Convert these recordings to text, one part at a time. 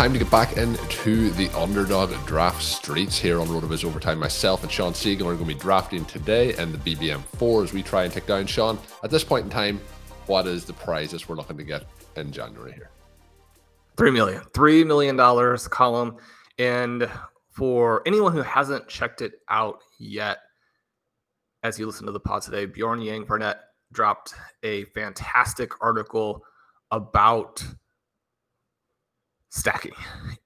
Time to get back into the underdog draft streets here on RotoViz Overtime. Myself and Shawn Siegele are going to be drafting today and the BBM4 as we try and take down Shawn. At this point in time, what is the prizes we're looking to get in January here? Three million, three million dollars Colm. And for anyone who hasn't checked it out yet, as you listen to the pod today, Bjorn Yang Burnett dropped a fantastic article about stacking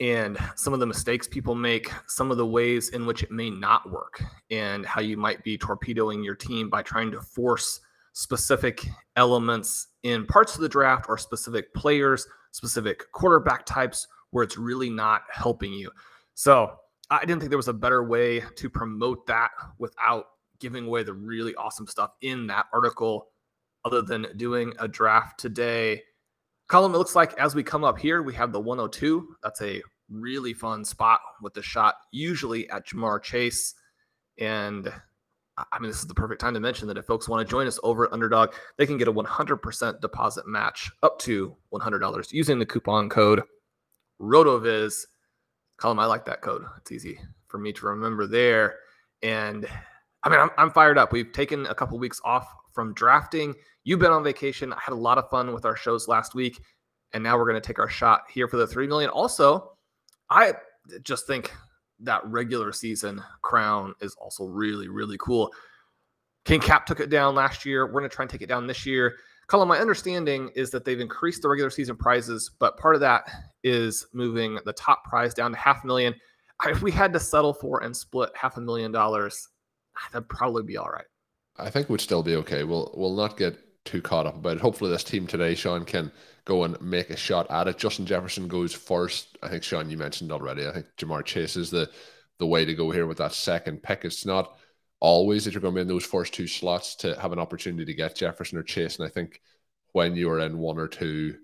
and some of the mistakes people make, some of the ways in which it may not work, and how you might be torpedoing your team by trying to force specific elements in parts of the draft or specific players, specific quarterback types where it's really not helping you. So I didn't think there was a better way to promote that without giving away the really awesome stuff in that article other than doing a draft today. Colm, it looks like as we come up here, we have the 102. That's a really fun spot with the shot, usually at Ja'Marr Chase. And I mean, this is the perfect time to mention that if folks want to join us over at Underdog, they can get a 100% deposit match up to $100 using the coupon code RotoViz. Colm, I like that code. It's easy for me to remember there. And I mean, I'm, I'm fired up. We've taken a couple weeks off from drafting. You've been on vacation. I had a lot of fun with our shows last week. And now we're going to take our shot here for the 3 million. Also, I just think that regular season crown is also really, really cool. King Cap took it down last year. We're going to try and take it down this year. Colm, my understanding is that they've increased the regular season prizes, but part of that is moving the top prize down to half a million. If we had to settle for and split half a million dollars, ah, that'd probably be all right. I think we'd still be okay. We'll we'll not get too caught up about it. Hopefully, this team today, Shawn, can go and make a shot at it. Justin Jefferson goes first. I think Shawn, you mentioned already. I think Ja'Marr Chase is the the way to go here with that second pick. It's not always that you're going to be in those first two slots to have an opportunity to get Jefferson or Chase. And I think when you are in one or two,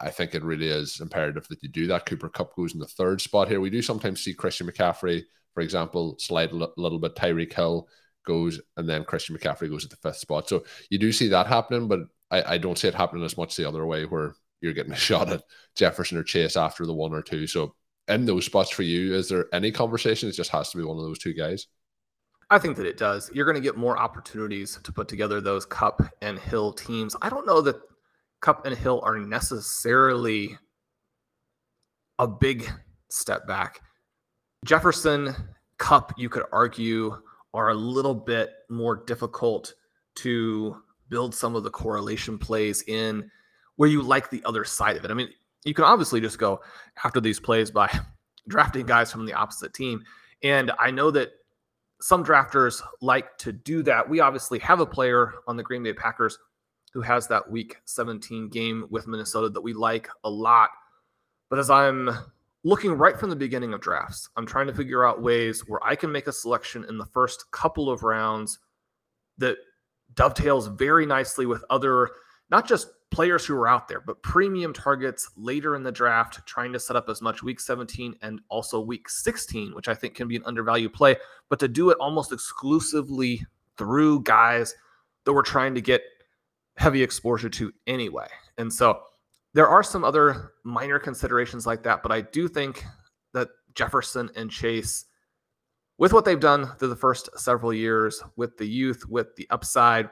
I think it really is imperative that you do that. Cooper Kupp goes in the third spot here. We do sometimes see Christian McCaffrey, for example, slide a little bit. Tyreek Hill goes, and then Christian McCaffrey goes at the fifth spot. So you do see that happening, but I, I don't see it happening as much the other way where you're getting a shot at Jefferson or Chase after the one or two. So in those spots for you, is there any conversation? It just has to be one of those two guys. I think that it does. You're going to get more opportunities to put together those Kupp and Hill teams. I don't know that Kupp and Hill are necessarily a big step back. Jefferson, Kupp, you could argue, are a little bit more difficult to build some of the correlation plays in where you like the other side of it. I mean, you can obviously just go after these plays by drafting guys from the opposite team. And I know that some drafters like to do that. We obviously have a player on the Green Bay Packers who has that week 17 game with Minnesota that we like a lot. But as I'm looking right from the beginning of drafts, I'm trying to figure out ways where I can make a selection in the first couple of rounds that dovetails very nicely with other, not just players who are out there, but premium targets later in the draft, trying to set up as much week 17 and also week 16, which I think can be an undervalued play, but to do it almost exclusively through guys that we're trying to get heavy exposure to anyway. And so there are some other minor considerations like that, but I do think that Jefferson and Chase, with what they've done through the first several years, with the youth, with the upside,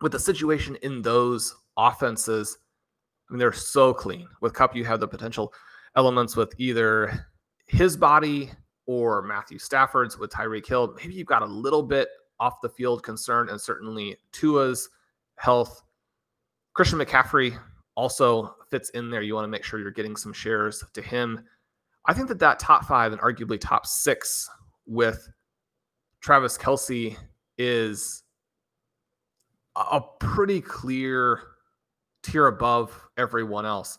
with the situation in those offenses, I mean, they're so clean. With Kupp, you have the potential elements with either his body or Matthew Stafford's with Tyreek Hill. Maybe you've got a little bit off the field concern, and certainly Tua's health. Christian McCaffrey also fits in there. You want to make sure you're getting some shares to him. I think that that top five and arguably top six with Travis Kelce is a pretty clear tier above everyone else.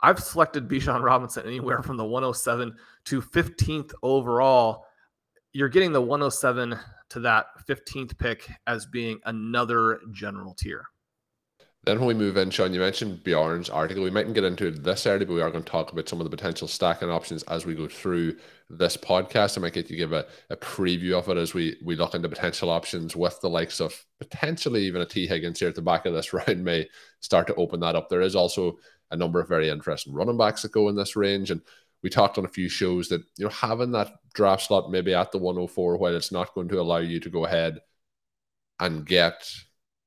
I've selected Bijan Robinson anywhere from the 107 to 15th overall. You're getting the 107 to that 15th pick as being another general tier. Then when we move in, Shawn, you mentioned Bjorn's article. We mightn't get into it this early, but we are going to talk about some of the potential stacking options as we go through this podcast. I might get you give a, a preview of it as we we look into potential options with the likes of potentially even a Tee Higgins here at the back of this round may start to open that up. There is also a number of very interesting running backs that go in this range. And we talked on a few shows that, you know, having that draft slot maybe at the 104 while it's not going to allow you to go ahead and get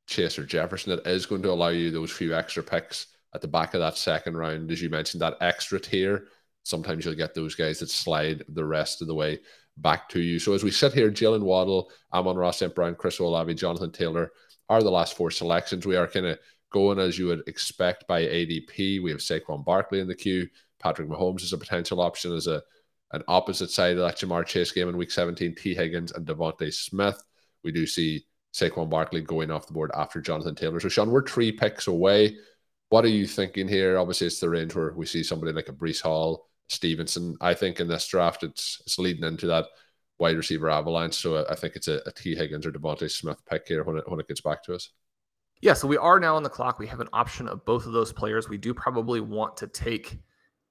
Chaser Jefferson, it is going to allow you those few extra picks at the back of that second round. As you mentioned, that extra tier, sometimes you'll get those guys that slide the rest of the way back to you. So as we sit here, Jalen Waddle, Amon-Ra St. Brown, Chris Olave, Jonathan Taylor are the last four selections. We are kind of going as you would expect by ADP. We have Saquon Barkley in the queue. Patrick Mahomes is a potential option as a an opposite side of that Ja'Marr Chase game in week 17, Tee Higgins and DeVonta Smith. We do see Saquon Barkley going off the board after Jonathan Taylor. So, Shawn, we're three picks away. What are you thinking here? Obviously, it's the range where we see somebody like a Breece Hall, Stevenson. I think in this draft, it's it's leading into that wide receiver avalanche. So, I think it's a, a Higgins or DeVonta Smith pick here when it, when it gets back to us. Yeah, so we are now on the clock. We have an option of both of those players. We do probably want to take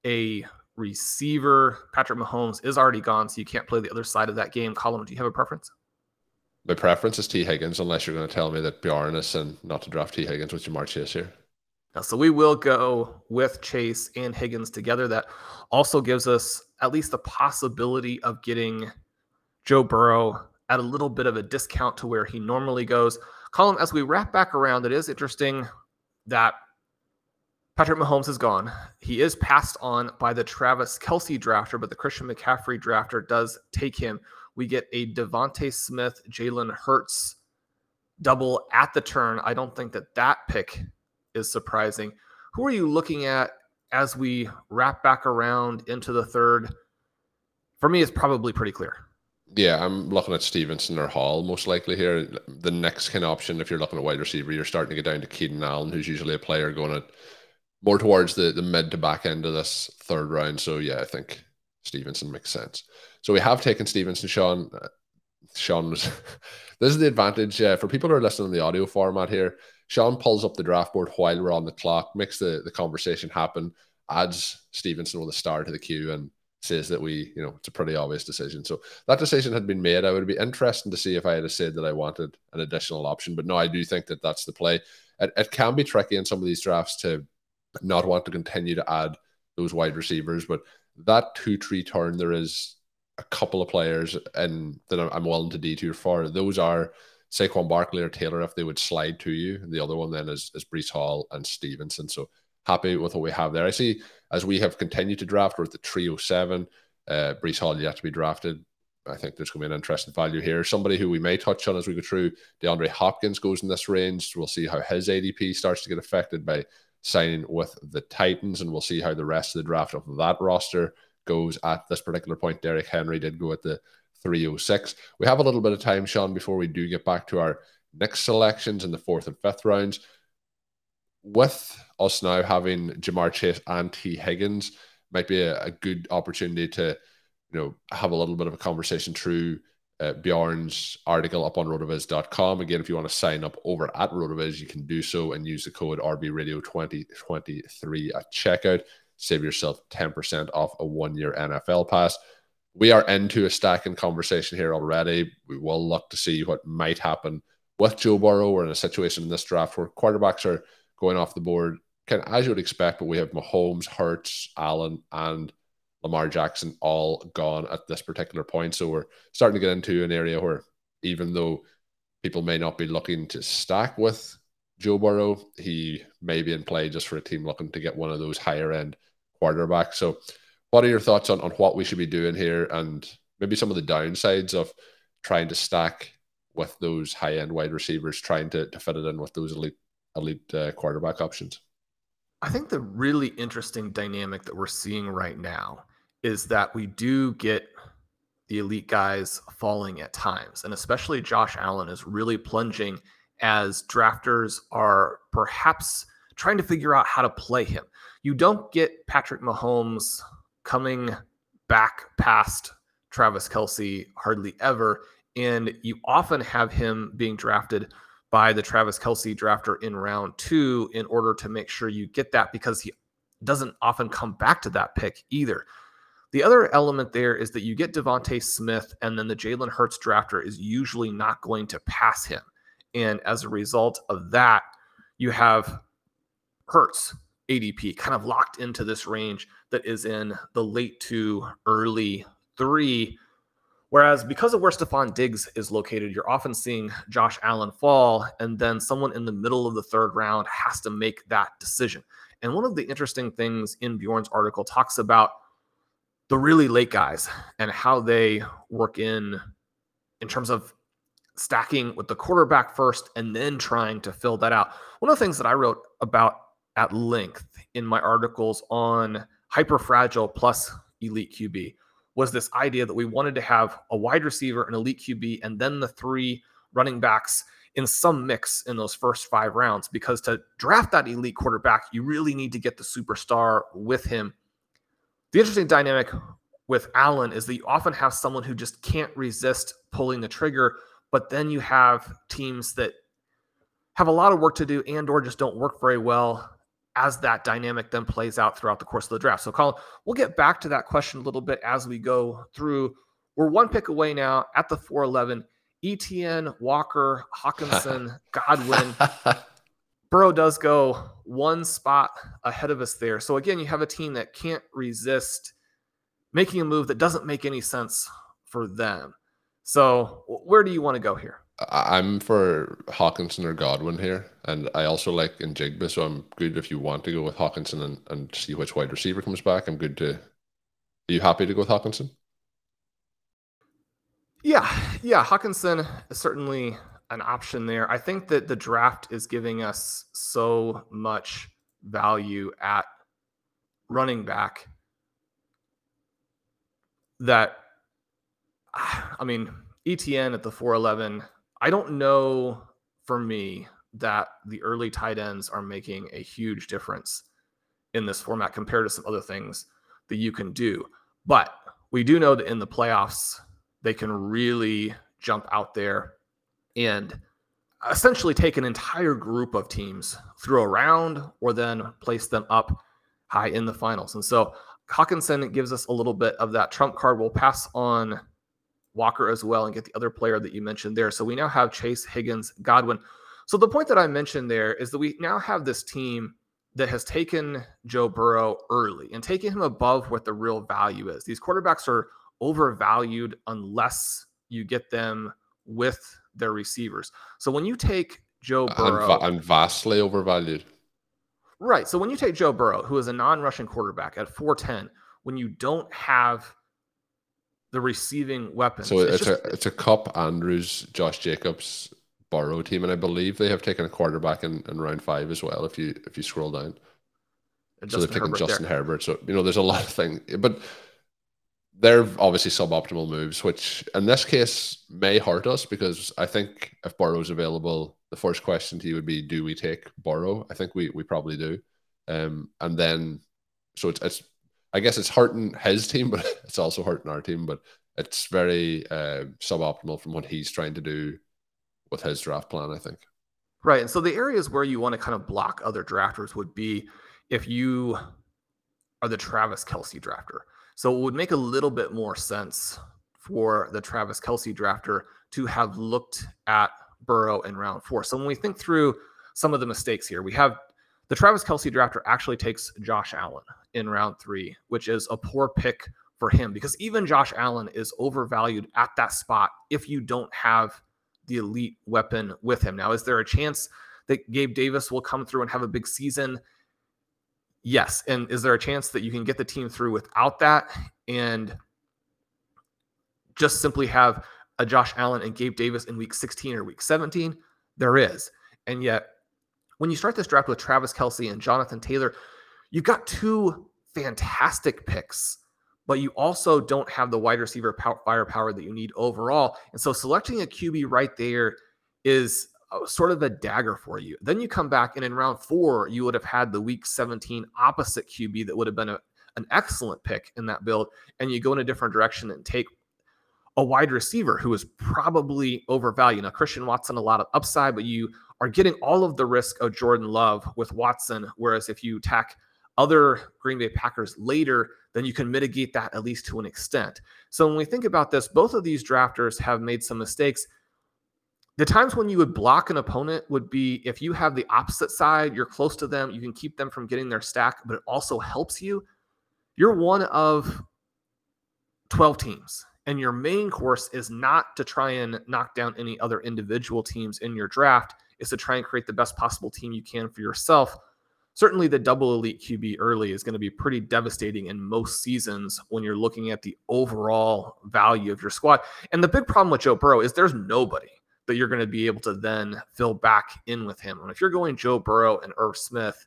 a receiver. Patrick Mahomes is already gone, so you can't play the other side of that game. Colm, do you have a preference? My preference is Tee Higgins, unless you're going to tell me that Bjorn is and not to draft Tee Higgins with Ja'Marr Chase here. Now, so we will go with Chase and Higgins together. That also gives us at least the possibility of getting Joe Burrow at a little bit of a discount to where he normally goes. Colm, as we wrap back around, it is interesting that Patrick Mahomes is gone. He is passed on by the Travis Kelce drafter, but the Christian McCaffrey drafter does take him we get a DeVonta Smith, Jalen Hurts double at the turn. I don't think that that pick is surprising. Who are you looking at as we wrap back around into the third? For me, it's probably pretty clear. Yeah, I'm looking at Stevenson or Hall most likely here. The next kind of option, if you're looking at wide receiver, you're starting to get down to Keenan Allen, who's usually a player going at more towards the, the mid to back end of this third round. So yeah, I think Stevenson makes sense. So we have taken Stevenson, Shawn. Uh, Shawn this is the advantage uh, for people who are listening in the audio format here. Shawn pulls up the draft board while we're on the clock, makes the, the conversation happen, adds Stevenson with a star to the queue, and says that we, you know, it's a pretty obvious decision. So that decision had been made. I would be interested to see if I had said that I wanted an additional option, but no, I do think that that's the play. It, it can be tricky in some of these drafts to not want to continue to add those wide receivers, but that two tree turn, there is a couple of players and that I'm willing to detour for. Those are Saquon Barkley or Taylor if they would slide to you. The other one then is, is Breece Hall and Stevenson. So happy with what we have there. I see as we have continued to draft, we're at the 307. Uh, Breece Hall yet to be drafted. I think there's going to be an interesting value here. Somebody who we may touch on as we go through, DeAndre Hopkins goes in this range. We'll see how his ADP starts to get affected by signing with the Titans, and we'll see how the rest of the draft of that roster goes at this particular point. Derrick Henry did go at the 306. We have a little bit of time, Shawn, before we do get back to our next selections in the fourth and fifth rounds. With us now having Ja'Marr Chase and Tee Higgins, might be a, a, good opportunity to, you know, have a little bit of a conversation through uh, Bjorn's article up on rotoviz.com. Again, if you want to sign up over at rotoviz, you can do so and use the code rvradio2023 at checkout. Save yourself 10% off a one year NFL pass. We are into a stacking conversation here already. We will look to see what might happen with Joe Burrow. We're in a situation in this draft where quarterbacks are going off the board, kind of as you would expect, but we have Mahomes, Hurts, Allen, and Lamar Jackson all gone at this particular point. So we're starting to get into an area where even though people may not be looking to stack with Joe Burrow, he may be in play just for a team looking to get one of those higher end quarterbacks. So what are your thoughts on, on what we should be doing here and maybe some of the downsides of trying to stack with those high end wide receivers, trying to, to fit it in with those elite elite uh, quarterback options? I think the really interesting dynamic that we're seeing right now is that we do get the elite guys falling at times. And especially Josh Allen is really plunging as drafters are perhaps trying to figure out how to play him. You don't get Patrick Mahomes coming back past Travis Kelce hardly ever. And you often have him being drafted by the Travis Kelce drafter in round two in order to make sure you get that because he doesn't often come back to that pick either. The other element there is that you get DeVonta Smith, and then the Jalen Hurts drafter is usually not going to pass him. And as a result of that, you have Hurts ADP kind of locked into this range that is in the late to early three. Whereas because of where Stefon Diggs is located, you're often seeing Josh Allen fall, and then someone in the middle of the third round has to make that decision. And one of the interesting things in Bjorn's article talks about the really late guys and how they work in in terms of stacking with the quarterback first and then trying to fill that out. One of the things that I wrote about at length in my articles on hyper fragile plus elite QB was this idea that we wanted to have a wide receiver, an elite QB, and then the three running backs in some mix in those first five rounds. Because to draft that elite quarterback, you really need to get the superstar with him the interesting dynamic with Allen is that you often have someone who just can't resist pulling the trigger, but then you have teams that have a lot of work to do and or just don't work very well as that dynamic then plays out throughout the course of the draft. So Colm, we'll get back to that question a little bit as we go through. We're one pick away now at the 411. Etienne, Walker, Hockenson, Godwin. Burrow does go one spot ahead of us there. So again, you have a team that can't resist making a move that doesn't make any sense for them. So where do you want to go here? I'm for Hockenson or Godwin here, and I also like Njigba. So I'm good if you want to go with Hockenson and, and see which wide receiver comes back. I'm good to. Are you happy to go with Hockenson? Yeah, yeah. Hockenson is certainly an option there. I think that the draft is giving us so much value at running back that I mean, Etienne at the 411, I don't know for me that the early tight ends are making a huge difference in this format compared to some other things that you can do. But we do know that in the playoffs, they can really jump out there and essentially take an entire group of teams through a round or then place them up high in the finals. And so Hockenson gives us a little bit of that trump card. We'll pass on Walker as well and get the other player that you mentioned there. So we now have Chase, Higgins, Godwin. So the point that I mentioned there is that we now have this team that has taken Joe Burrow early and taken him above what the real value is. These quarterbacks are overvalued unless you get them with their receivers. So when you take Joe Burrow, and, and vastly overvalued. Right. So when you take Joe Burrow, who is a non-rushing quarterback at 410, when you don't have the receiving weapons. So it's, it's just, a it's a Kupp Andrews, Josh Jacobs, Burrow team, and I believe they have taken a quarterback in, in round five as well. If you if you scroll down, so they've taken Herbert Justin there. Herbert. So you know, there's a lot of things, but they're obviously suboptimal moves, which in this case may hurt us because I think if Burrow's available, the first question to you would be, do we take Burrow? I think we we probably do. Um, and then so it's, it's I guess it's hurting his team, but it's also hurting our team. But it's very uh, suboptimal from what he's trying to do with his draft plan, I think. Right. And so the areas where you want to kind of block other drafters would be if you are the Travis Kelce drafter. So it would make a little bit more sense for the Travis Kelce drafter to have looked at Burrow in round four. So when we think through some of the mistakes here, we have the Travis Kelce drafter actually takes Josh Allen in round three, which is a poor pick for him because even Josh Allen is overvalued at that spot if you don't have the elite weapon with him. Now, is there a chance that Gabe Davis will come through and have a big season? Yes. And is there a chance that you can get the team through without that and just simply have a Josh Allen and Gabe Davis in week 16 or week 17? There is. And yet, when you start this draft with Travis Kelce and Jonathan Taylor, you've got two fantastic picks, but you also don't have the wide receiver power, firepower that you need overall. And so selecting a QB right there is uh, sort of a dagger for you. Then you come back and in round four, you would have had the week 17 opposite QB that would have been a, an excellent pick in that build. And you go in a different direction and take a wide receiver who is probably overvalued. Now, Christian Watson, a lot of upside, but you are getting all of the risk of Jordan Love with Watson. Whereas if you attack other Green Bay Packers later, then you can mitigate that at least to an extent. So when we think about this, both of these drafters have made some mistakes. The times when you would block an opponent would be if you have the opposite side, you're close to them, you can keep them from getting their stack, but it also helps you. You're one of 12 teams, and your main course is not to try and knock down any other individual teams in your draft, is to try and create the best possible team you can for yourself. Certainly, the double elite QB early is going to be pretty devastating in most seasons when you're looking at the overall value of your squad. And the big problem with Joe Burrow is there's nobody that you're going to be able to then fill back in with him. And if you're going Joe Burrow and Irv Smith,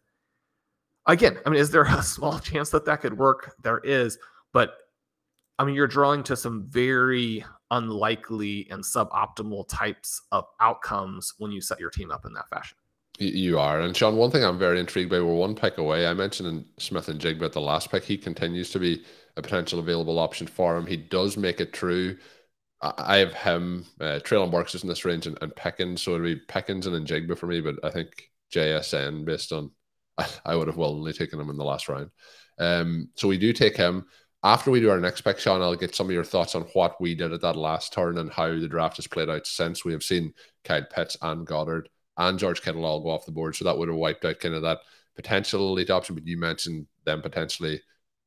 again, I mean, is there a small chance that that could work? There is, but I mean, you're drawing to some very unlikely and suboptimal types of outcomes when you set your team up in that fashion. You are. And Shawn, one thing I'm very intrigued by, we're one pick away. I mentioned in Smith-Njigba at the last pick, he continues to be a potential available option for him. He does make it true I have him, uh, Treylon Burks is in this range and, and Pickens, so it'd be Pickens and Njigba for me, but I think JSN based on I, I would have willingly taken him in the last round. Um, so we do take him. After we do our next pick, Shawn, I'll get some of your thoughts on what we did at that last turn and how the draft has played out since. We have seen Kyle Pitts and Goedert and George Kittle all go off the board. So that would have wiped out kind of that potential elite option. But you mentioned them potentially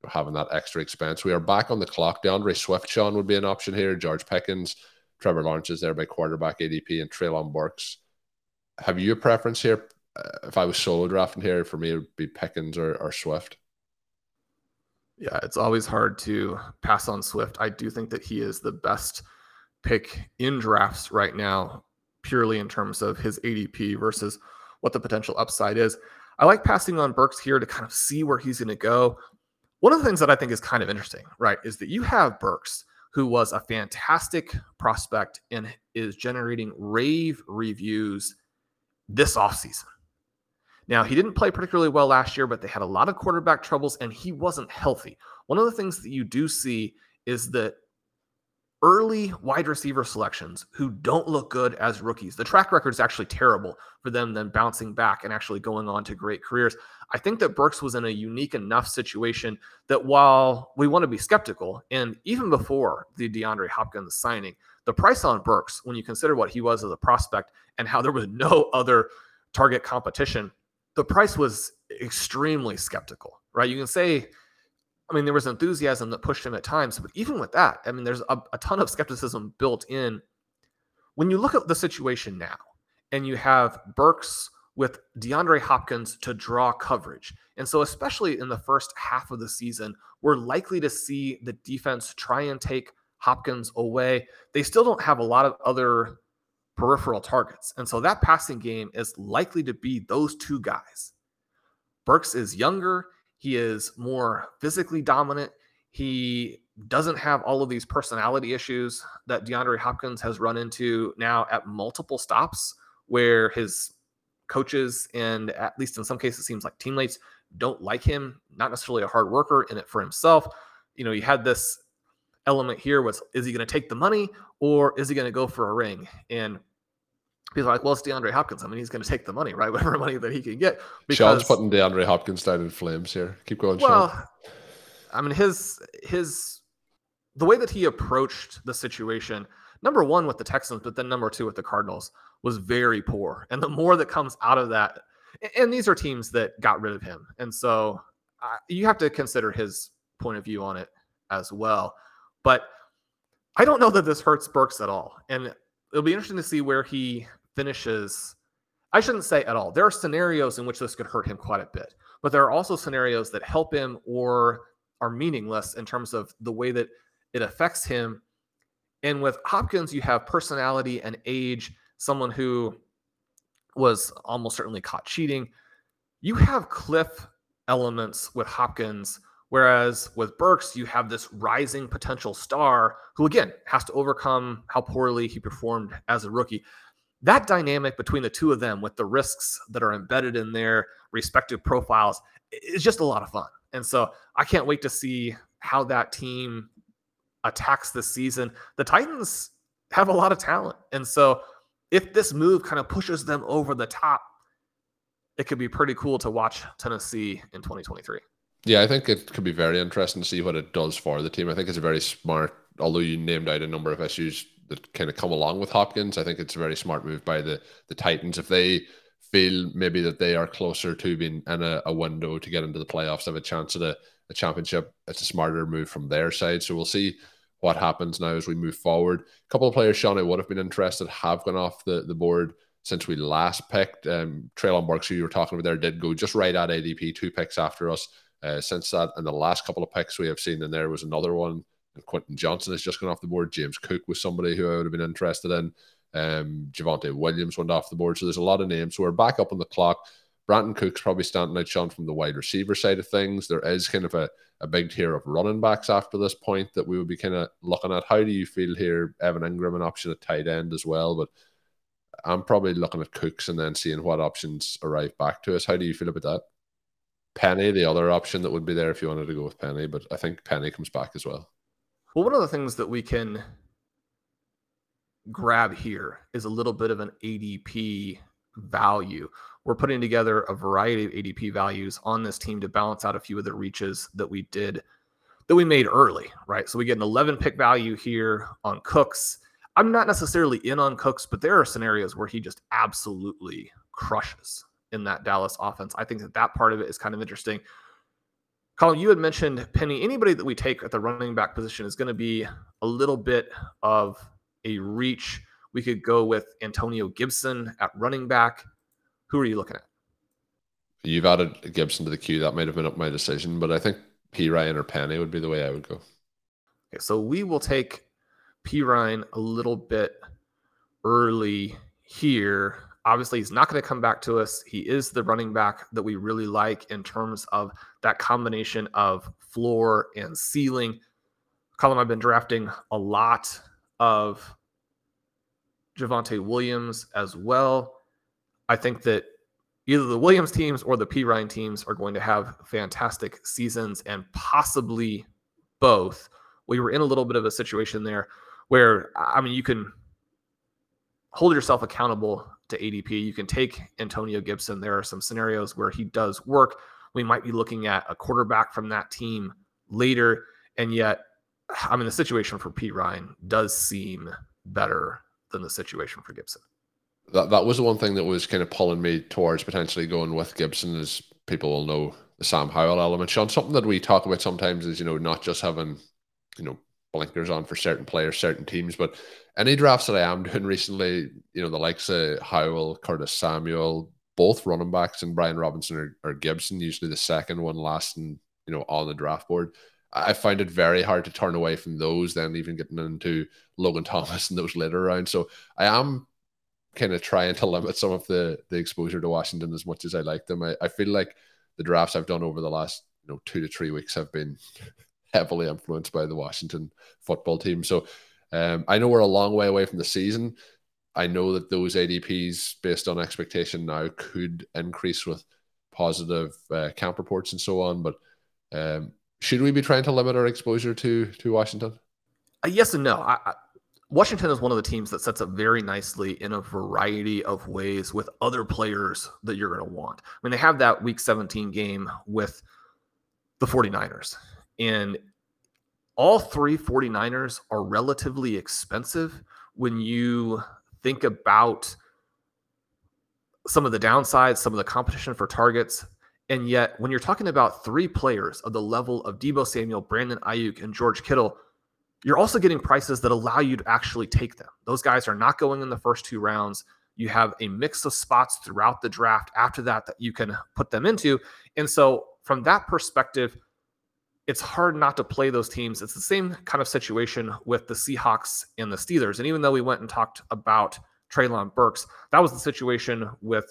having that extra expense. We are back on the clock. D'Andre Swift, Shawn, would be an option here. George Pickens, Trevor Lawrence is there by quarterback ADP, and Treylon Burks. Have you a preference here? Uh, if I was solo drafting here, for me, it would be Pickens or, or Swift. Yeah, it's always hard to pass on Swift. I do think that he is the best pick in drafts right now, purely in terms of his ADP versus what the potential upside is. I like passing on Burks here to kind of see where he's going to go. One of the things that I think is kind of interesting, right, is that you have Burks, who was a fantastic prospect and is generating rave reviews this offseason. Now, he didn't play particularly well last year, but they had a lot of quarterback troubles and he wasn't healthy. One of the things that you do see is that early wide receiver selections who don't look good as rookies. The track record is actually terrible for them then bouncing back and actually going on to great careers. I think that Burks was in a unique enough situation that while we want to be skeptical, and even before the DeAndre Hopkins signing, the price on Burks, when you consider what he was as a prospect and how there was no other target competition, the price was extremely skeptical, right? You can say I mean, there was enthusiasm that pushed him at times, but even with that, I mean, there's a, a, ton of skepticism built in. When you look at the situation now, and you have Burks with DeAndre Hopkins to draw coverage, and so especially in the first half of the season, we're likely to see the defense try and take Hopkins away. They still don't have a lot of other peripheral targets, and so that passing game is likely to be those two guys. Burks is younger he is more physically dominant. He doesn't have all of these personality issues that DeAndre Hopkins has run into now at multiple stops where his coaches and at least in some cases seems like teammates don't like him, not necessarily a hard worker in it for himself. You know, you had this element here was is he going to take the money or is he going to go for a ring? And people are like, well, it's DeAndre Hopkins. I mean, he's going to take the money, right? Whatever money that he can get. Because, Shawn's putting DeAndre Hopkins down in flames here. Keep going, well, Shawn. I mean, his his the way that he approached the situation, number one with the Texans, but then number two with the Cardinals, was very poor. And the more that comes out of that, and these are teams that got rid of him, and so uh, you have to consider his point of view on it as well. But I don't know that this hurts Burks at all. And it'll be interesting to see where he finishes. I shouldn't say at all. There are scenarios in which this could hurt him quite a bit, but there are also scenarios that help him or are meaningless in terms of the way that it affects him. And with Hopkins, you have personality and age, someone who was almost certainly caught cheating. You have cliff elements with Hopkins Whereas with Burks, you have this rising potential star who, again, has to overcome how poorly he performed as a rookie. That dynamic between the two of them, with the risks that are embedded in their respective profiles, is just a lot of fun. And so I can't wait to see how that team attacks this season. The Titans have a lot of talent. And so if this move kind of pushes them over the top, it could be pretty cool to watch Tennessee in 2023. Yeah, I think it could be very interesting to see what it does for the team. I think it's a very smart, although you named out a number of issues that kind of come along with Hopkins. I think it's a very smart move by the the Titans. If they feel maybe that they are closer to being in a, a window to get into the playoffs, have a chance at a, a championship, it's a smarter move from their side. So we'll see what happens now as we move forward. A couple of players, Shawn, I would have been interested, have gone off the, the board since we last picked. Um, Treylon Burks, who you were talking about there, did go just right at ADP, two picks after us. Uh, since that, and the last couple of picks we have seen in there was another one. Quentin Johnston has just gone off the board. James Cook was somebody who I would have been interested in. Um, Javonte Williams went off the board. So there's a lot of names. So we're back up on the clock. Brandin Cooks probably standing out, Shawn, from the wide receiver side of things. There is kind of a, a big tier of running backs after this point that we would be kind of looking at. How do you feel here? Evan Engram, an option at tight end as well. But I'm probably looking at Cooks and then seeing what options arrive back to us. How do you feel about that? Penny, the other option that would be there if you wanted to go with Penny, but I think Penny comes back as well. Well, one of the things that we can grab here is a little bit of an ADP value. We're putting together a variety of ADP values on this team to balance out a few of the reaches that we did that we made early, right? So we get an 11 pick value here on Cooks. I'm not necessarily in on Cooks, but there are scenarios where he just absolutely crushes in that Dallas offense. I think that that part of it is kind of interesting. Colm, you had mentioned Penny. Anybody that we take at the running back position is going to be a little bit of a reach. We could go with Antonio Gibson at running back. Who are you looking at? You've added Gibson to the queue. That might have been up my decision, but I think Perine or Penny would be the way I would go. Okay, so we will take Perine a little bit early here Obviously, he's not going to come back to us. He is the running back that we really like in terms of that combination of floor and ceiling. Colm, I've been drafting a lot of Javonte Williams as well. I think that either the Williams teams or the Perine teams are going to have fantastic seasons and possibly both. We were in a little bit of a situation there where, I mean, you can hold yourself accountable to ADP. You can take Antonio Gibson. There are some scenarios where he does work. We might be looking at a quarterback from that team later. And yet, I mean, the situation for Perine does seem better than the situation for Gibson. That that was the one thing that was kind of pulling me towards potentially going with Gibson, as people will know the Sam Howell element. Shawn, something that we talk about sometimes is you know not just having you know blinkers on for certain players, certain teams. But any drafts that I am doing recently, you know, the likes of Howell, Curtis Samuel, both running backs, and Brian Robinson or, or Gibson, usually the second one last and you know, on the draft board. I find it very hard to turn away from those, then even getting into Logan Thomas and those later rounds. So I am kind of trying to limit some of the the exposure to Washington as much as I like them. I, I feel like the drafts I've done over the last you know two to three weeks have been heavily influenced by the Washington football team. So um, I know we're a long way away from the season. I know that those ADPs, based on expectation now, could increase with positive uh, camp reports and so on. But um, should we be trying to limit our exposure to to Washington? Uh, yes and no. I, I, Washington is one of the teams that sets up very nicely in a variety of ways with other players that you're going to want. I mean, they have that week 17 game with the 49ers, and all three 49ers are relatively expensive when you think about some of the downsides, some of the competition for targets. And yet, when you're talking about three players of the level of Deebo Samuel, Brandon Aiyuk, and George Kittle, you're also getting prices that allow you to actually take them. Those guys are not going in the first two rounds. You have a mix of spots throughout the draft after that that you can put them into. And so, from that perspective, it's hard not to play those teams. It's the same kind of situation with the Seahawks and the Steelers. And even though we went and talked about Treylon Burks, that was the situation with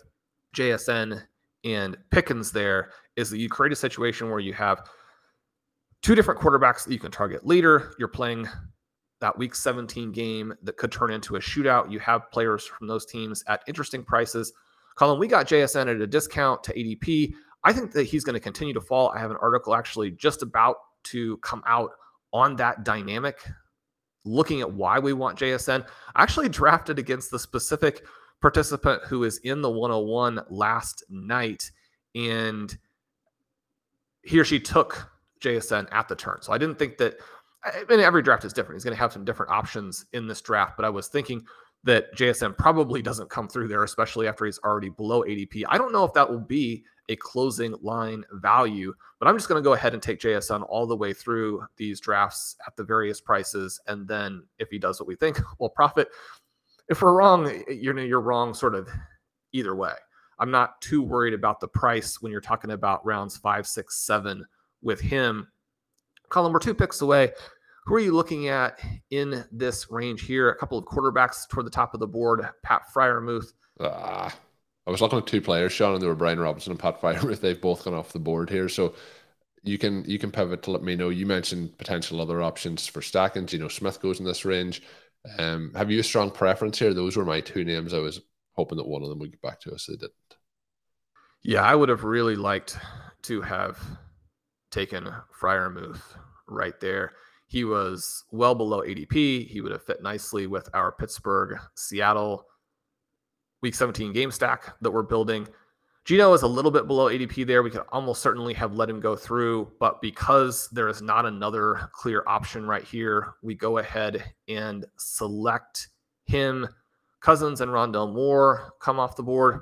JSN and Pickens there, is that you create a situation where you have two different quarterbacks that you can target later. You're playing that week 17 game that could turn into a shootout. You have players from those teams at interesting prices. Colm, we got JSN at a discount to ADP. I think that he's going to continue to fall. I have an article actually just about to come out on that dynamic, looking at why we want JSN. I actually drafted against the specific participant who is in the 101 last night, and he or she took JSN at the turn. So I didn't think that. I mean, every draft is different. He's going to have some different options in this draft, but I was thinking that JSN probably doesn't come through there, especially after he's already below ADP. I don't know if that will be a closing line value, but I'm just going to go ahead and take JSN all the way through these drafts at the various prices. And then if he does what we think, we'll profit. If we're wrong, you're, you're wrong sort of either way. I'm not too worried about the price when you're talking about rounds five, six, seven with him. Colm, we're two picks away. Who are you looking at in this range here? A couple of quarterbacks toward the top of the board. Pat Freiermuth. Ah, I was looking at two players, Shawn, and they were Brian Robinson and Pat Freiermuth. They've both gone off the board here. So you can you can pivot to let me know. You mentioned potential other options for stacking. You know, Smith goes in this range. Um, have you a strong preference here? Those were my two names. I was hoping that one of them would get back to us. They didn't. Yeah, I would have really liked to have taken Freiermuth right there. He was well below ADP. He would have fit nicely with our Pittsburgh, Seattle week 17 game stack that we're building. Geno is a little bit below ADP there. We could almost certainly have let him go through, but because there is not another clear option right here, we go ahead and select him. Cousins and Rondale Moore come off the board.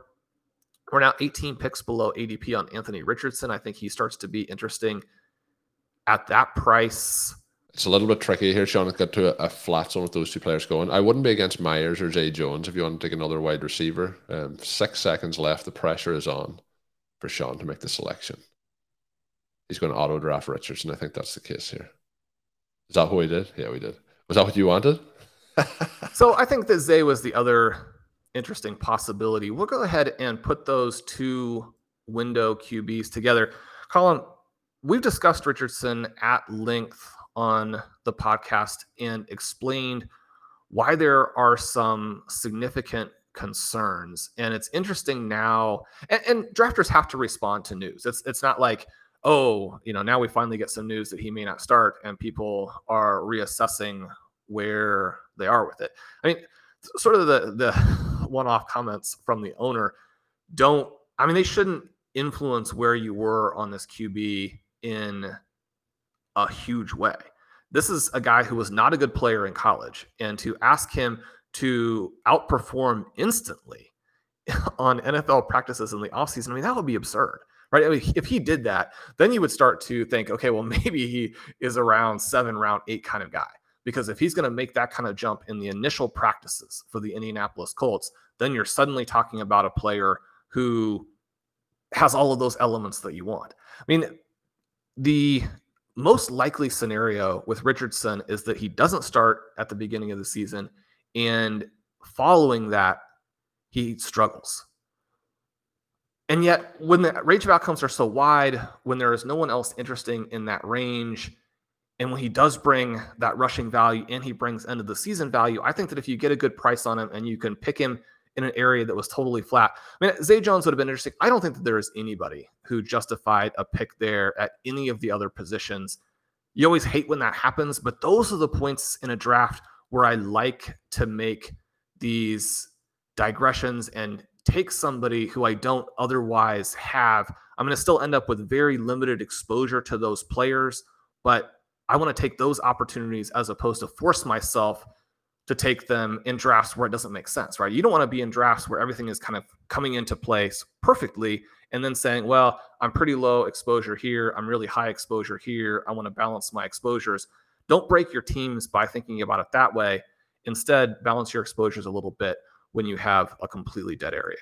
We're now 18 picks below ADP on Anthony Richardson. I think he starts to be interesting at that price. It's a little bit tricky here, Shawn. It's got to a, a, flat zone with those two players going. I wouldn't be against Meyers or Zay Jones if you want to take another wide receiver. Um, six seconds left. The pressure is on for Shawn to make the selection. He's going to auto draft Richardson. I think that's the case here. Is that what we did? Yeah, we did. Was that what you wanted? so I think that Zay was the other interesting possibility. We'll go ahead and put those two window QBs together. Colm, we've discussed Richardson at length on the podcast and explained why there are some significant concerns. And it's interesting now, and, and, drafters have to respond to news. It's it's not like, oh, you know, now we finally get some news that he may not start, and people are reassessing where they are with it. I mean, sort of the the one-off comments from the owner don't I mean they shouldn't influence where you were on this QB in a huge way. This is a guy who was not a good player in college and to ask him to outperform instantly on NFL practices in the offseason, I mean that would be absurd. Right? I mean, if he did that, then you would start to think, okay, well, maybe he is around seven, round eight kind of guy. Because if he's going to make that kind of jump in the initial practices for the Indianapolis Colts, then you're suddenly talking about a player who has all of those elements that you want. I mean, the most likely scenario with Richardson is that he doesn't start at the beginning of the season and following that he struggles. And yet when the range of outcomes are so wide, when there is no one else interesting in that range, and when he does bring that rushing value and he brings end of the season value, I think that if you get a good price on him and you can pick him in an area that was totally flat. I mean, Zay Jones would have been interesting. I don't think that there is anybody who justified a pick there at any of the other positions. You always hate when that happens, but those are the points in a draft where I like to make these digressions and take somebody who I don't otherwise have. I'm going to still end up with very limited exposure to those players, but I want to take those opportunities as opposed to force myself to take them in drafts where it doesn't make sense, right? You don't want to be in drafts where everything is kind of coming into place perfectly and then saying, well, I'm pretty low exposure here. I'm really high exposure here. I want to balance my exposures. Don't break your teams by thinking about it that way. Instead, balance your exposures a little bit when you have a completely dead area.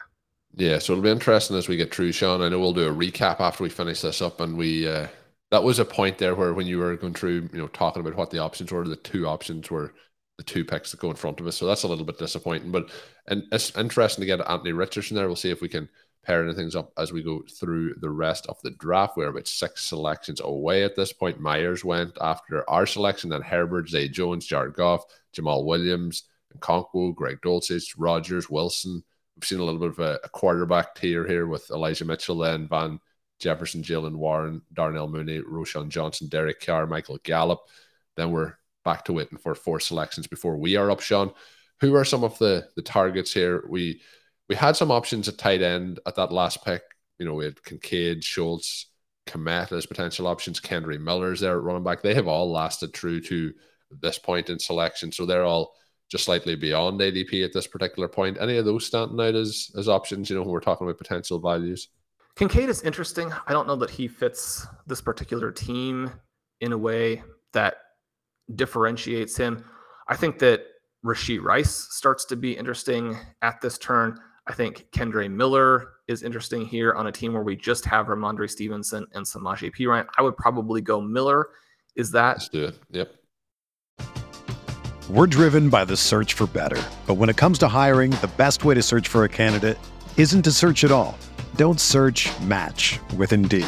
Yeah, so it'll be interesting as we get through, Shawn. I know we'll do a recap after we finish this up, and we uh, that was a point there where when you were going through, you know, talking about what the options were, the two options were the two picks that go in front of us. So that's a little bit disappointing, but and it's interesting to get Anthony Richardson there. We'll see if we can pair things up as we go through the rest of the draft. We're about six selections away at this point. Meyers went after our selection, then Herbert, Zay Jones, Jared Goff, Jamaal Williams, and Okonkwo, Greg Dulcich, Rogers, Wilson. We've seen a little bit of a, a quarterback tier here with Elijah Mitchell, then Van Jefferson, Jaylen Warren, Darnell Mooney, Roschon Johnson, Derek Carr, Michael Gallup. Then we're back to waiting for four selections before we are up, Shawn. Who are some of the the targets here? We we had some options at tight end at that last pick. You know, we had Kincaid, Schultz, Kmet as potential options. Kendre Miller's there at running back. They have all lasted through to this point in selection, so they're all just slightly beyond ADP at this particular point. Any of those standing out as as options? You know, when we're talking about potential values. Kincaid is interesting. I don't know that he fits this particular team in a way that differentiates him. I think that Rashee Rice starts to be interesting at this turn. I think Kendre Miller is interesting here on a team where we just have Rhamondre Stevenson and Samaje Perine. I would probably go Miller. Is that? Let's do it. Yep. We're driven by the search for better. But when it comes to hiring, the best way to search for a candidate isn't to search at all. Don't search match with Indeed.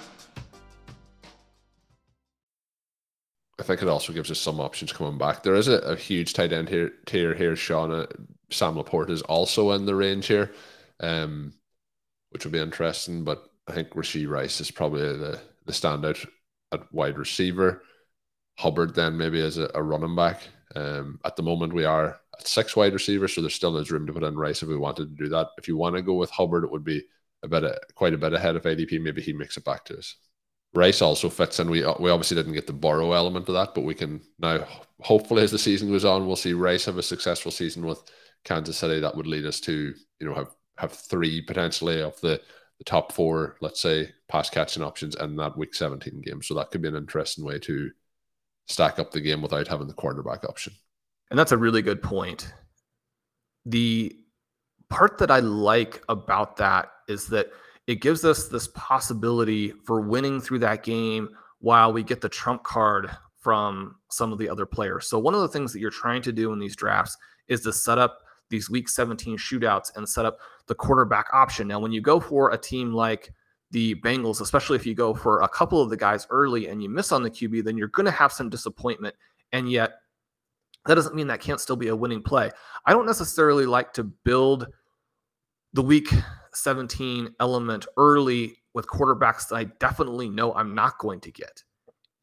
I think it also gives us some options coming back. There is a, a huge tight end here tier here, Shawn. Uh, Sam LaPorta is also in the range here, um, which will be interesting. But I think Rashee Rice is probably the, the standout at wide receiver. Hubbard then maybe as a, a running back. Um, at the moment, we are at six wide receivers, so there still is room to put in Rice if we wanted to do that. If you want to go with Hubbard, it would be a bit of, quite a bit ahead of ADP. Maybe he makes it back to us. Rice also fits in. We we obviously didn't get the Burrow element of that, but we can now hopefully as the season goes on, we'll see Rice have a successful season with Kansas City. That would lead us to you know have have three potentially of the the top four, let's say, pass catching options in that Week 17 game. So that could be an interesting way to stack up the game without having the quarterback option. And that's a really good point. The part that I like about that is that it gives us this possibility for winning through that game while we get the trump card from some of the other players. So one of the things that you're trying to do in these drafts is to set up these week 17 shootouts and set up the quarterback option. Now, when you go for a team like the Bengals, especially if you go for a couple of the guys early and you miss on the QB, then you're going to have some disappointment. And yet, that doesn't mean that can't still be a winning play. I don't necessarily like to build the week 17 element early with quarterbacks that I definitely know I'm not going to get.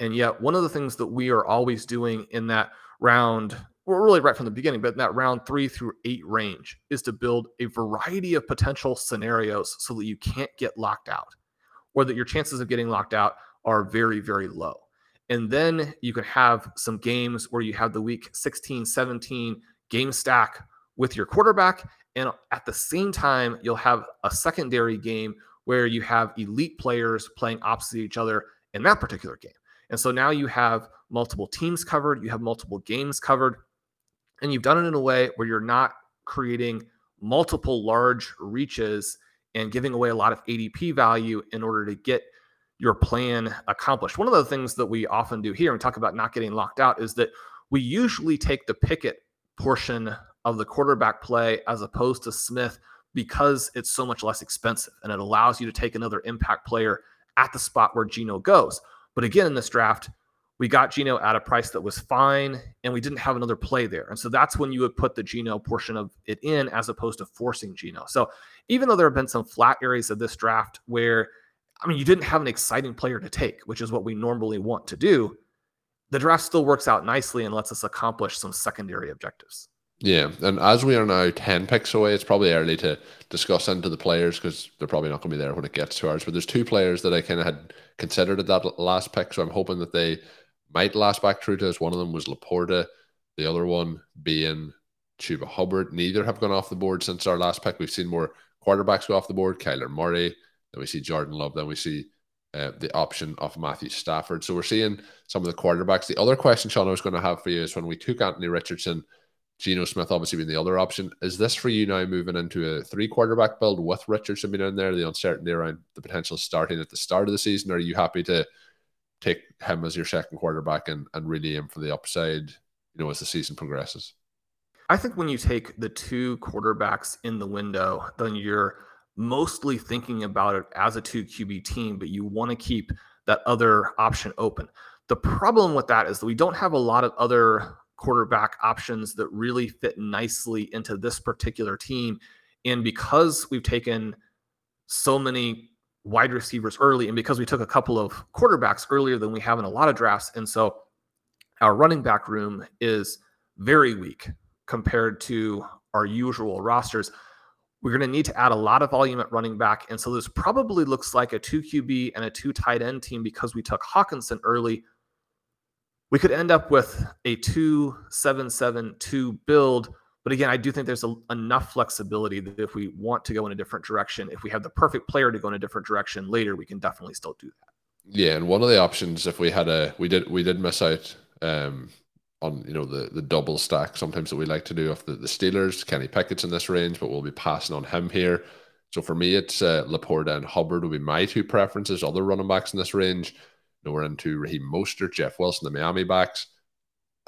And yet, one of the things that we are always doing in that round well, really right from the beginning, but in that round three through eight range is to build a variety of potential scenarios so that you can't get locked out or that your chances of getting locked out are very, very low. And then you can have some games where you have the week 16, 17 game stack with your quarterback. And at the same time, you'll have a secondary game where you have elite players playing opposite each other in that particular game. And so now you have multiple teams covered, you have multiple games covered, and you've done it in a way where you're not creating multiple large reaches and giving away a lot of ADP value in order to get your plan accomplished. One of the things that we often do here and talk about not getting locked out is that we usually take the Pickett portion of the quarterback play as opposed to Smith because it's so much less expensive and it allows you to take another impact player at the spot where Geno goes. But again, in this draft, we got Geno at a price that was fine and we didn't have another play there. And so that's when you would put the Geno portion of it in as opposed to forcing Geno. So even though there have been some flat areas of this draft where, I mean, you didn't have an exciting player to take, which is what we normally want to do, the draft still works out nicely and lets us accomplish some secondary objectives. Yeah, and as we are now ten picks away, it's probably early to discuss into the players because they're probably not going to be there when it gets to ours. But there's two players that I kind of had considered at that last pick, so I'm hoping that they might last back through to us. One of them was Laporta, the other one being Chuba Hubbard. Neither have gone off the board since our last pick. We've seen more quarterbacks go off the board. Kyler Murray, then we see Jordan Love, then we see uh, the option of Matthew Stafford. So we're seeing some of the quarterbacks. The other question, Shawn, I was going to have for you is when we took Anthony Richardson, Geno Smith obviously being the other option. Is this for you now moving into a three quarterback build with Richardson being in there, the uncertainty around the potential starting at the start of the season? Are you happy to take him as your second quarterback and, and really aim for the upside, you know, as the season progresses? I think when you take the two quarterbacks in the window, then you're mostly thinking about it as a two QB team, but you want to keep that other option open. The problem with that is that we don't have a lot of other quarterback options that really fit nicely into this particular team. And because we've taken so many wide receivers early, and because we took a couple of quarterbacks earlier than we have in a lot of drafts, and so our running back room is very weak compared to our usual rosters. We're going to need to add a lot of volume at running back. And so this probably looks like a two QB and a two tight end team because we took Hockenson early. We could end up with a 2 7 7 2 build but again, I do think there's a, enough flexibility that if we want to go in a different direction, if we have the perfect player to go in a different direction later, we can definitely still do that. Yeah, and one of the options, if we had a, we did we did miss out um, on you know the the double stack sometimes that we like to do of the, the Steelers. Kenny Pickett's in this range, but we'll be passing on him here. So for me, it's uh, Laporta and Hubbard will be my two preferences. Other running backs in this range, know, we're into Raheem Mostert, Jeff Wilson, the Miami backs.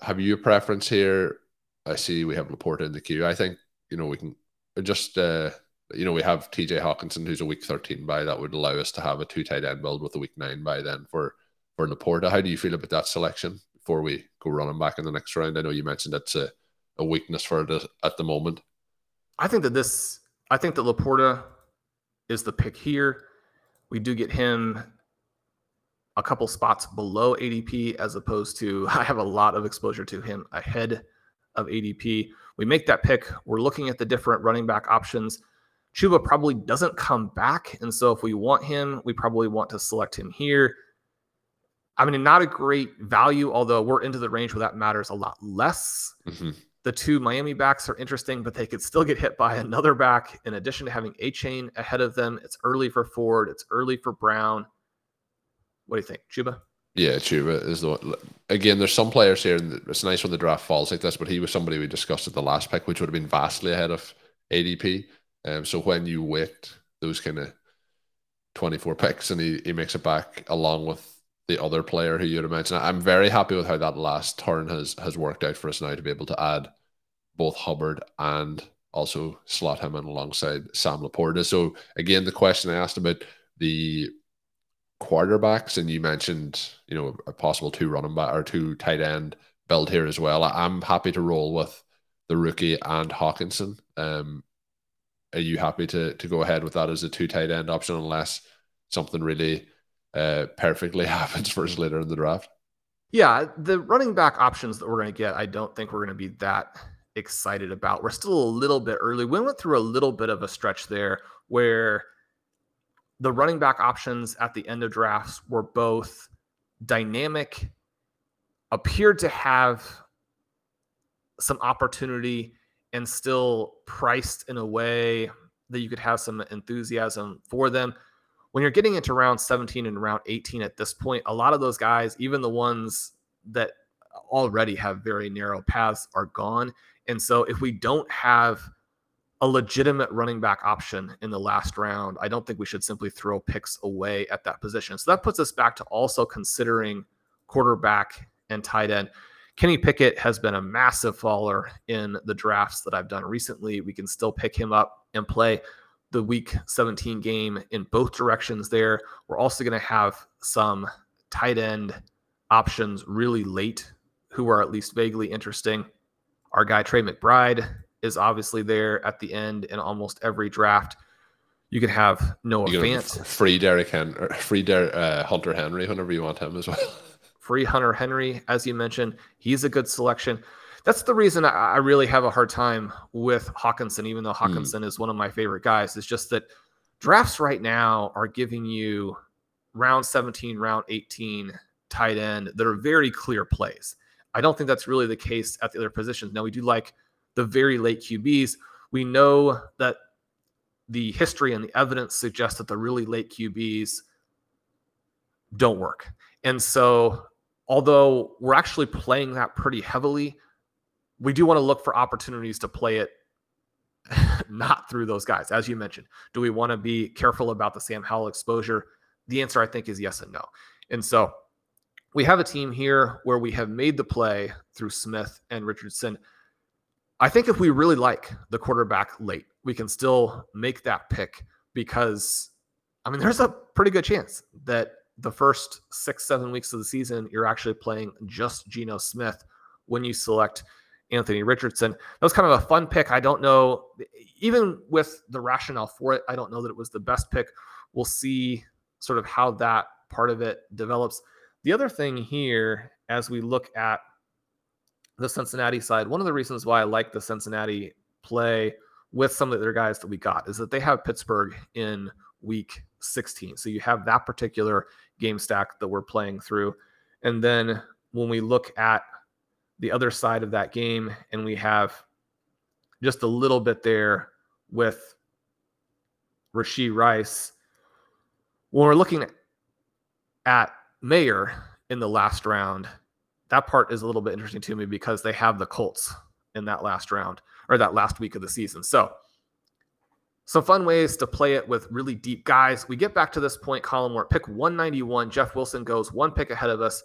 Have you a preference here? I see we have Laporta in the queue. I think you know we can just uh, you know we have TJ Hockenson who's a week 13 bye that would allow us to have a two tight end build with a week nine bye then for for Laporta. How do you feel about that selection before we go running back in the next round? I know you mentioned it's a, a weakness for it at the moment. I think that this I think that Laporta is the pick here. We do get him a couple spots below ADP as opposed to I have a lot of exposure to him ahead of ADP. We make that pick. We're looking at the different running back options. Chuba probably doesn't come back. And so if we want him, we probably want to select him here. I mean, not a great value, although we're into the range where that matters a lot less. Mm-hmm. The two Miami backs are interesting, but they could still get hit by another back in addition to having Achane ahead of them. It's early for Ford, it's early for Brown. What do you think, Chuba? Yeah, Chuba is the one. Again, there's some players here, and it's nice when the draft falls like this, but he was somebody we discussed at the last pick, which would have been vastly ahead of ADP. Um, so when you wait those kind of 24 picks and he, he makes it back along with the other player who you'd have mentioned, I'm very happy with how that last turn has has worked out for us now to be able to add both Hubbard and also slot him in alongside Sam Laporta. So again, the question I asked about the quarterbacks, and you mentioned you know a possible two running back or two tight end build here as well. I'm happy to roll with the rookie and Hockenson. Um, are you happy to to go ahead with that as a two tight end option unless something really uh, perfectly happens us later in the draft? Yeah, the running back options that we're going to get, I don't think we're going to be that excited about. We're still a little bit early. We went through a little bit of a stretch there where the running back options at the end of drafts were both dynamic, appeared to have some opportunity, and still priced in a way that you could have some enthusiasm for them when you're getting into round 17 and round 18 at this point, a lot of those guys, even the ones that already have very narrow paths, are gone. And so if we don't have a legitimate running back option in the last round, I don't think we should simply throw picks away at that position. So that puts us back to also considering quarterback and tight end. Kenny Pickett has been a massive faller in the drafts that I've done recently. We can still pick him up and play the week 17 game in both directions there. We're also going to have some tight end options really late who are at least vaguely interesting. Our guy Trey McBride is obviously there at the end in almost every draft. You can have Noah Fant. Free Derek Henry, free Der- uh, Hunter Henry whenever you want him as well. free Hunter Henry, as you mentioned. He's a good selection that's the reason I, really have a hard time with Hockenson, even though Hockenson mm. is one of my favorite guys. Is just that drafts right now are giving you round 17, round 18 tight end that are very clear plays. I don't think that's really the case at the other positions. Now we do like the very late QBs. We know that the history and the evidence suggests that the really late QBs don't work. And so, although we're actually playing that pretty heavily, we do want to look for opportunities to play it not through those guys. As you mentioned, do we want to be careful about the Sam Howell exposure? The answer, I think, is yes and no. And so we have a team here where we have made the play through Smith and Richardson. I think if we really like the quarterback late, we can still make that pick because, I mean, there's a pretty good chance that the first six, seven weeks of the season, you're actually playing just Geno Smith when you select Anthony Richardson. That was kind of a fun pick. I don't know, even with the rationale for it, I don't know that it was the best pick. We'll see sort of how that part of it develops. The other thing here, as we look at the Cincinnati side, one of the reasons why I like the Cincinnati play with some of the other guys that we got is that they have Pittsburgh in week 16. So you have that particular game stack that we're playing through. And then when we look at the other side of that game, and we have just a little bit there with Rashee Rice. When we're looking at Mayer in the last round, that part is a little bit interesting to me because they have the Colts in that last round or that last week of the season. So, some fun ways to play it with really deep guys. We get back to this point Colm where pick 191, Jeff Wilson goes one pick ahead of us.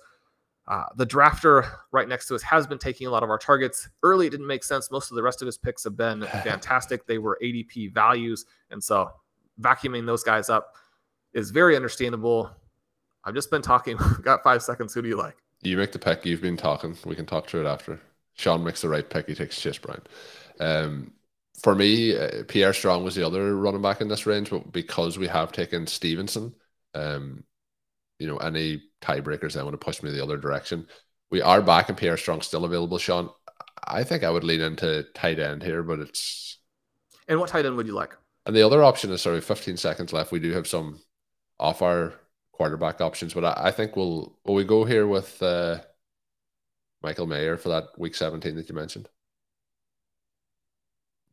Uh, the drafter right next to us has been taking a lot of our targets. Early, it didn't make sense. Most of the rest of his picks have been fantastic. They were ADP values. And so vacuuming those guys up is very understandable. I've just been talking. got five seconds. Who do you like? You make the pick. You've been talking. We can talk through it after. Shawn makes the right pick. He takes Chase Brown. Um, for me, uh, Pierre Strong was the other running back in this range, but because we have taken Stevenson, um, you know, any tiebreakers then want to push me the other direction. We are back and Pierre Strong still available, Shawn. I think I would lean into tight end here, but it's. And what tight end would you like? And the other option is sorry, 15 seconds left. We do have some off our quarterback options, but I, I think we'll will we go here with uh, Michael Mayer for that week 17 that you mentioned.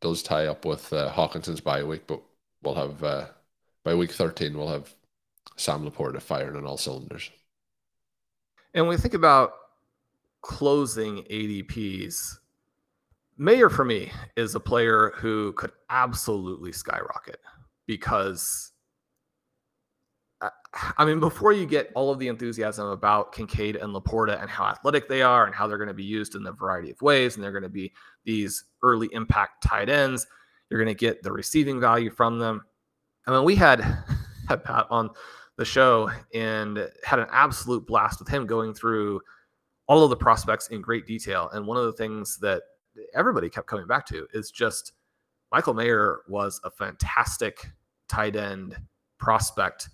Does tie up with uh, Hockenson's bye week, but we'll have uh, by week 13 we'll have Sam LaPorta firing on all cylinders. And when we think about closing ADPs, Mayer for me is a player who could absolutely skyrocket because I mean, before you get all of the enthusiasm about Kincaid and LaPorta and how athletic they are and how they're going to be used in a variety of ways, and they're going to be these early impact tight ends, you're going to get the receiving value from them. I mean, we had had Pat on the show and had an absolute blast with him going through all of the prospects in great detail. And one of the things that everybody kept coming back to is just Michael Mayer was a fantastic tight end prospect.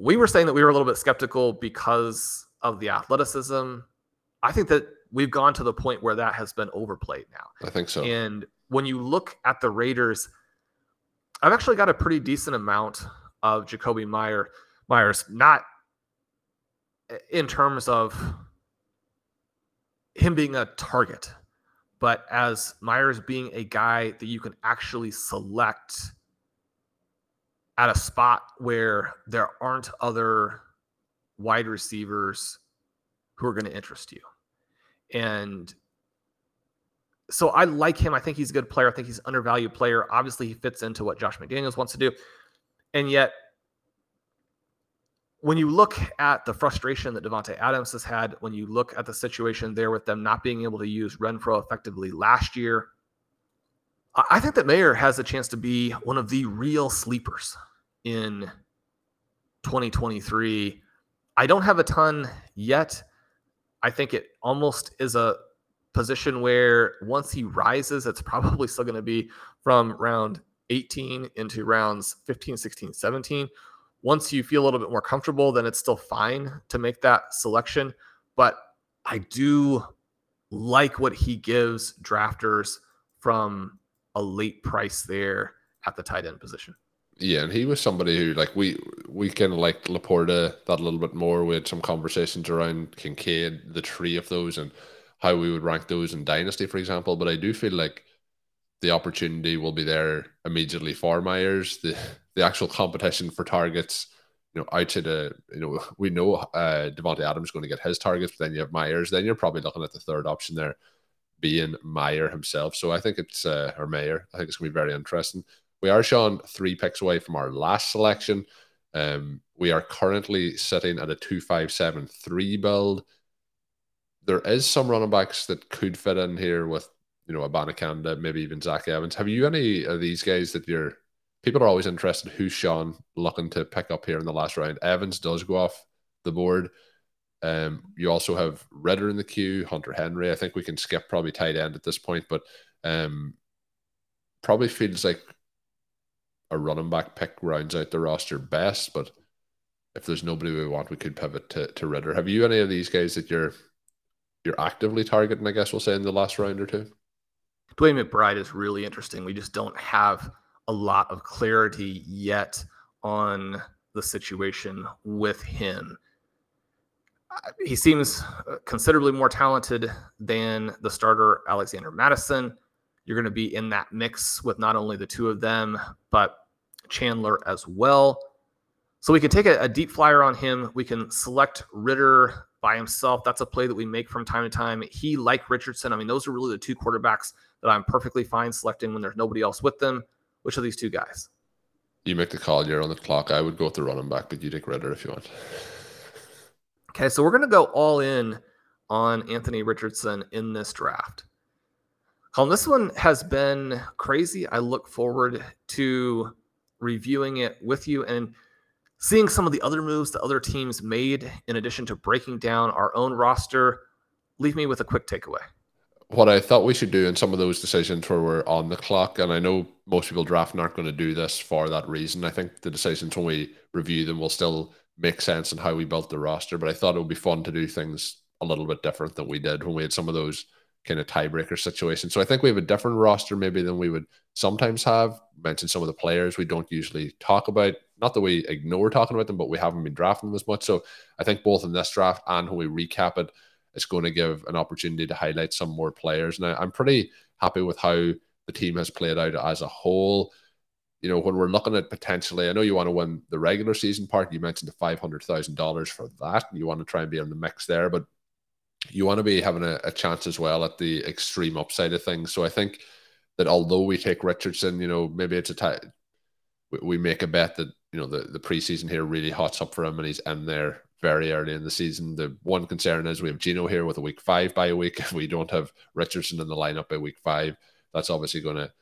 We were saying that we were a little bit skeptical because of the athleticism. I think that we've gone to the point where that has been overplayed now. I think so. And when you look at the Raiders, I've actually got a pretty decent amount of Jakobi Meyer Meyers, not in terms of him being a target, but as Meyers being a guy that you can actually select at a spot where there aren't other wide receivers who are going to interest you. And so I like him. I think he's a good player. I think he's an undervalued player. Obviously, he fits into what Josh McDaniels wants to do. And yet, when you look at the frustration that Davante Adams has had, when you look at the situation there with them not being able to use Renfrow effectively last year, I think that Mayer has a chance to be one of the real sleepers in 2023. I don't have a ton yet. I think it almost is a position where once he rises, it's probably still going to be from round 18 into rounds 15, 16, 17. Once you feel a little bit more comfortable, then it's still fine to make that selection. But I do like what he gives drafters from a late price there at the tight end position. Yeah, and he was somebody who like we we kind of Laporta that a little bit more. We had some conversations around Kincaid, the three of those, and how we would rank those in Dynasty, for example. But I do feel like the opportunity will be there immediately for Meyers. The the actual competition for targets, you know, outside of you know, we know uh Davante Adams is going to get his targets, but then you have Meyers, then you're probably looking at the third option there being Meyer himself. So I think it's uh or Mayer. I think it's gonna be very interesting. We are showing three picks away from our last selection. Um, we are currently sitting at a 2573 build. There is some running backs that could fit in here with, you know, Abanikanda, maybe even Zach Evans. Have you any of these guys that you're people are always interested who's Shawn looking to pick up here in the last round? Evans does go off the board. Um, you also have Ridder in the queue, Hunter Henry. I think we can skip probably tight end at this point, but um, probably feels like a running back pick rounds out the roster best. But if there's nobody we want, we could pivot to, to Ridder. Have you any of these guys that you're you're actively targeting? I guess we'll say in the last round or two. DeWayne McBride is really interesting. We just don't have a lot of clarity yet on the situation with him. He seems considerably more talented than the starter Alexander Mattison. You're going to be in that mix with not only the two of them, but Chandler as well. So we can take a, a, deep flyer on him. We can select Ridder by himself. That's a play that we make from time to time. He, like Richardson, I mean, those are really the two quarterbacks that I'm perfectly fine selecting when there's nobody else with them. Which of these two guys? You make the call. You're on the clock. I would go with the running back, but you take Ridder if you want. Okay, so we're going to go all in on Anthony Richardson in this draft. Colm, this one has been crazy. I look forward to reviewing it with you and seeing some of the other moves the other teams made in addition to breaking down our own roster. Leave me with a quick takeaway. What I thought we should do in some of those decisions where we're on the clock, and I know most people drafting aren't going to do this for that reason. I think the decisions when we review them will still make sense in how we built the roster, but I thought it would be fun to do things a little bit different than we did when we had some of those kind of tiebreaker situation. So I think we have a different roster maybe than we would sometimes have. Mentioned some of the players we don't usually talk about. Not that we ignore talking about them, but we haven't been drafting them as much. So I think both in this draft and when we recap it, it's going to give an opportunity to highlight some more players. Now I'm pretty happy with how the team has played out as a whole. You know, when we're looking at potentially, I know you want to win the regular season part. You mentioned the five hundred thousand dollars for that. You want to try and be in the mix there, but you want to be having a, a chance as well at the extreme upside of things. So I think that although we take Richardson, you know, maybe it's a tie. we, we make a bet that you know the the preseason here really hots up for him and he's in there very early in the season. The one concern is we have Geno here with a week five by a week. If we don't have Richardson in the lineup by week five, that's obviously going to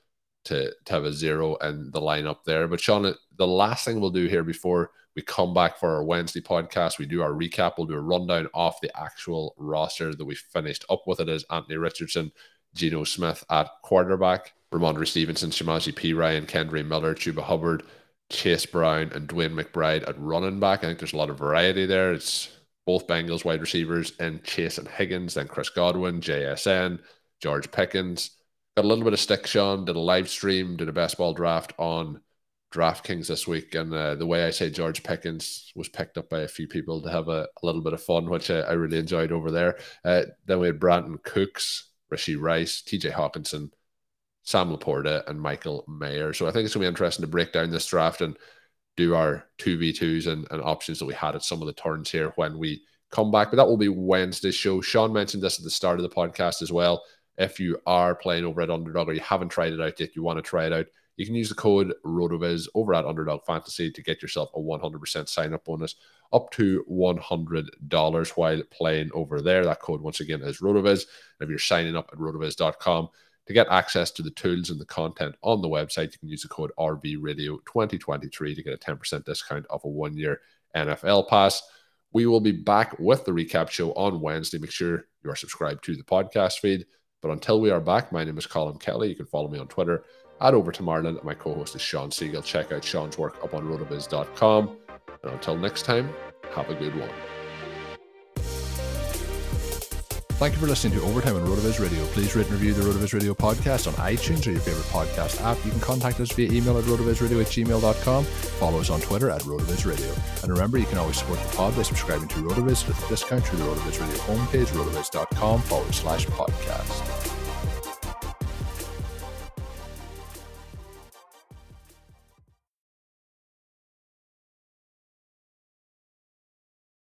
to have a zero in the lineup there. But Shawn, the last thing we'll do here before we come back for our Wednesday podcast, we do our recap. We'll do a rundown of the actual roster that we finished up with. It is Anthony Richardson, Geno Smith at quarterback, Rhamondre Stevenson, Samaje Perine, Kendre Miller, Chuba Hubbard, Chase Brown, and DeWayne McBride at running back. I think there's a lot of variety there. It's both Bengals wide receivers and Chase and Higgins, then Chris Godwin, JSN, George Pickens. Got a little bit of stick, Shawn. Did a live stream, did a best ball draft on DraftKings this week. And uh, the way I say George Pickens was picked up by a few people to have a, a little bit of fun, which I, I really enjoyed over there. Uh, then we had Brandin Cooks, Rashee Rice, TJ Hockenson, Sam Laporta, and Michael Mayer. So I think it's going to be interesting to break down this draft and do our 2v2s and, and options that we had at some of the turns here when we come back. But that will be Wednesday's show. Shawn mentioned this at the start of the podcast as well. If you are playing over at Underdog or you haven't tried it out yet, you want to try it out, you can use the code RotoViz over at Underdog Fantasy to get yourself a 100% sign up bonus up to $100 while playing over there. That code, once again, is RotoViz. And if you're signing up at rotoviz.com, to get access to the tools and the content on the website, you can use the code RVRadio2023 to get a 10% discount off a one year NFL pass. We will be back with the recap show on Wednesday. Make sure you are subscribed to the podcast feed. But until we are back, my name is Colm Kelly. You can follow me on Twitter at OvertimeIreland. My co host is Shawn Siegele. Check out Shawn's work up on rotoviz.com. And until next time, have a good one. Thank you for listening to Overtime on RotoViz Radio. Please rate and review the RotoViz Radio podcast on iTunes or your favorite podcast app. You can contact us via email at rotovizradio at gmail.com. Follow us on Twitter at RotoViz Radio. And remember, you can always support the pod by subscribing to RotoViz with a discount through the RotoViz Radio homepage, rotoviz.com forward slash podcast.